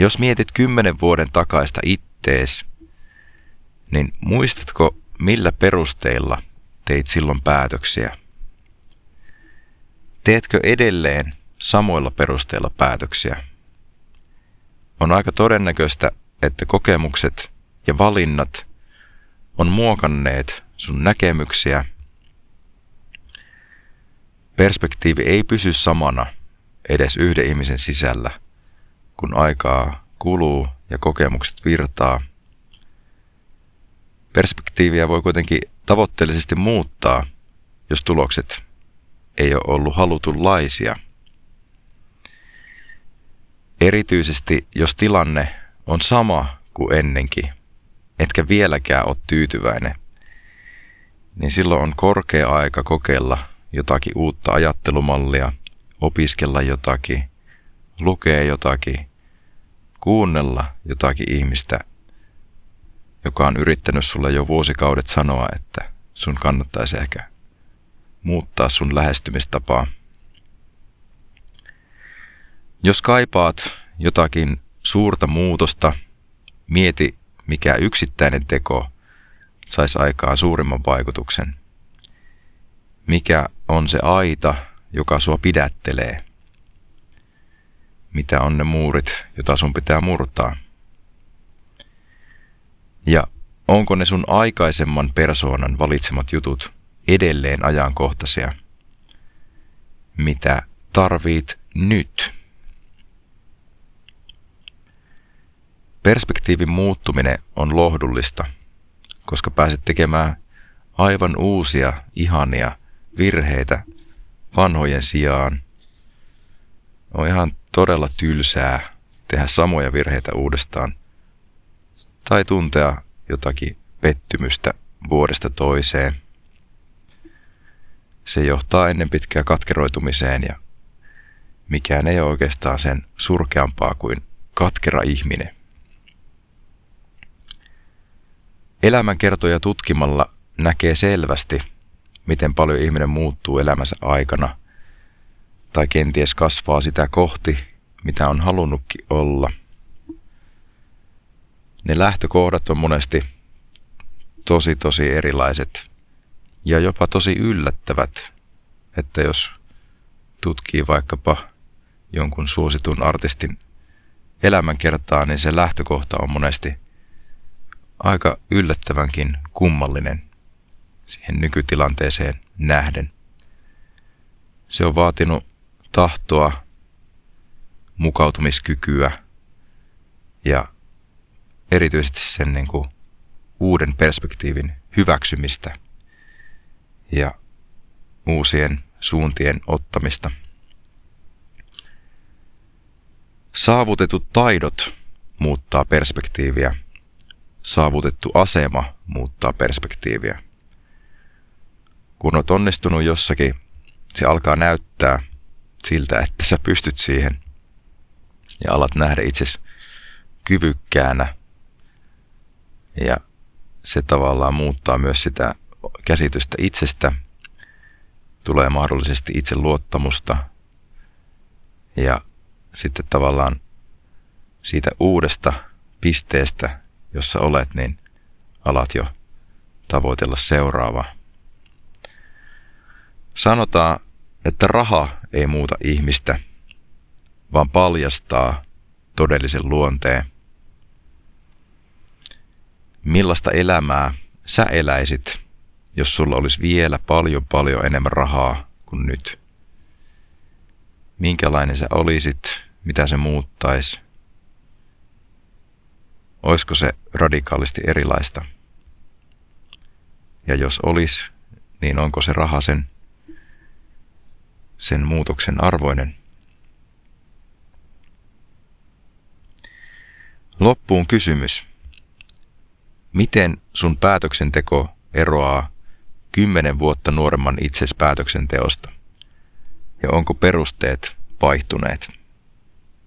Jos mietit kymmenen vuoden takaista ittees, niin muistatko millä perusteilla teit silloin päätöksiä? Teetkö edelleen samoilla perusteilla päätöksiä? On aika todennäköistä, että kokemukset ja valinnat on muokanneet sun näkemyksiä. Perspektiivi ei pysy samana edes yhden ihmisen sisällä, kun aikaa kuluu ja kokemukset virtaa. Perspektiiviä voi kuitenkin tavoitteellisesti muuttaa, jos tulokset ei ole ollut halutunlaisia. Erityisesti jos tilanne on sama kuin ennenkin, etkä vieläkään ole tyytyväinen, niin silloin on korkea aika kokeilla jotakin uutta ajattelumallia, opiskella jotakin, lukea jotakin, kuunnella jotakin ihmistä, joka on yrittänyt sulle jo vuosikaudet sanoa, että sun kannattaisi ehkä muuttaa sun lähestymistapaa. Jos kaipaat jotakin suurta muutosta, mieti mikä yksittäinen teko saisi aikaan suurimman vaikutuksen. Mikä on se aita, joka sua pidättelee? Mitä on ne muurit, jota sun pitää murtaa? Ja onko ne sun aikaisemman persoonan valitsemat jutut edelleen ajankohtaisia? Mitä tarvit nyt? Perspektiivin muuttuminen on lohdullista, koska pääset tekemään aivan uusia, ihania virheitä vanhojen sijaan. On ihan todella tylsää tehdä samoja virheitä uudestaan tai tuntea jotakin pettymystä vuodesta toiseen. Se johtaa ennen pitkää katkeroitumiseen ja mikään ei ole oikeastaan sen surkeampaa kuin katkera ihminen. Elämänkertoja tutkimalla näkee selvästi, miten paljon ihminen muuttuu elämänsä aikana tai kenties kasvaa sitä kohti, mitä on halunnutkin olla. Ne lähtökohdat on monesti tosi tosi erilaiset ja jopa tosi yllättävät, että jos tutkii vaikkapa jonkun suositun artistin elämänkertaa, niin se lähtökohta on monesti – aika yllättävänkin kummallinen siihen nykytilanteeseen nähden. Se on vaatinut tahtoa, mukautumiskykyä ja erityisesti sen niin kuin uuden perspektiivin hyväksymistä ja uusien suuntien ottamista. Saavutetut taidot muuttaa perspektiiviä – saavutettu asema muuttaa perspektiiviä. Kun olet onnistunut jossakin, se alkaa näyttää siltä, että sä pystyt siihen ja alat nähdä itsesi kyvykkäänä. Ja se tavallaan muuttaa myös sitä käsitystä itsestä, tulee mahdollisesti itse luottamusta ja sitten tavallaan siitä uudesta pisteestä jossa olet, niin alat jo tavoitella seuraavaa. Sanotaan, että raha ei muuta ihmistä, vaan paljastaa todellisen luonteen. Millaista elämää sä eläisit, jos sulla olisi vielä paljon paljon enemmän rahaa kuin nyt? Minkälainen sä olisit, mitä se muuttaisi? Olisiko se radikaalisti erilaista? Ja jos olisi, niin onko se raha sen, sen muutoksen arvoinen? Loppuun kysymys. Miten sun päätöksenteko eroaa kymmenen vuotta nuoremman itses päätöksenteosta? Ja onko perusteet vaihtuneet?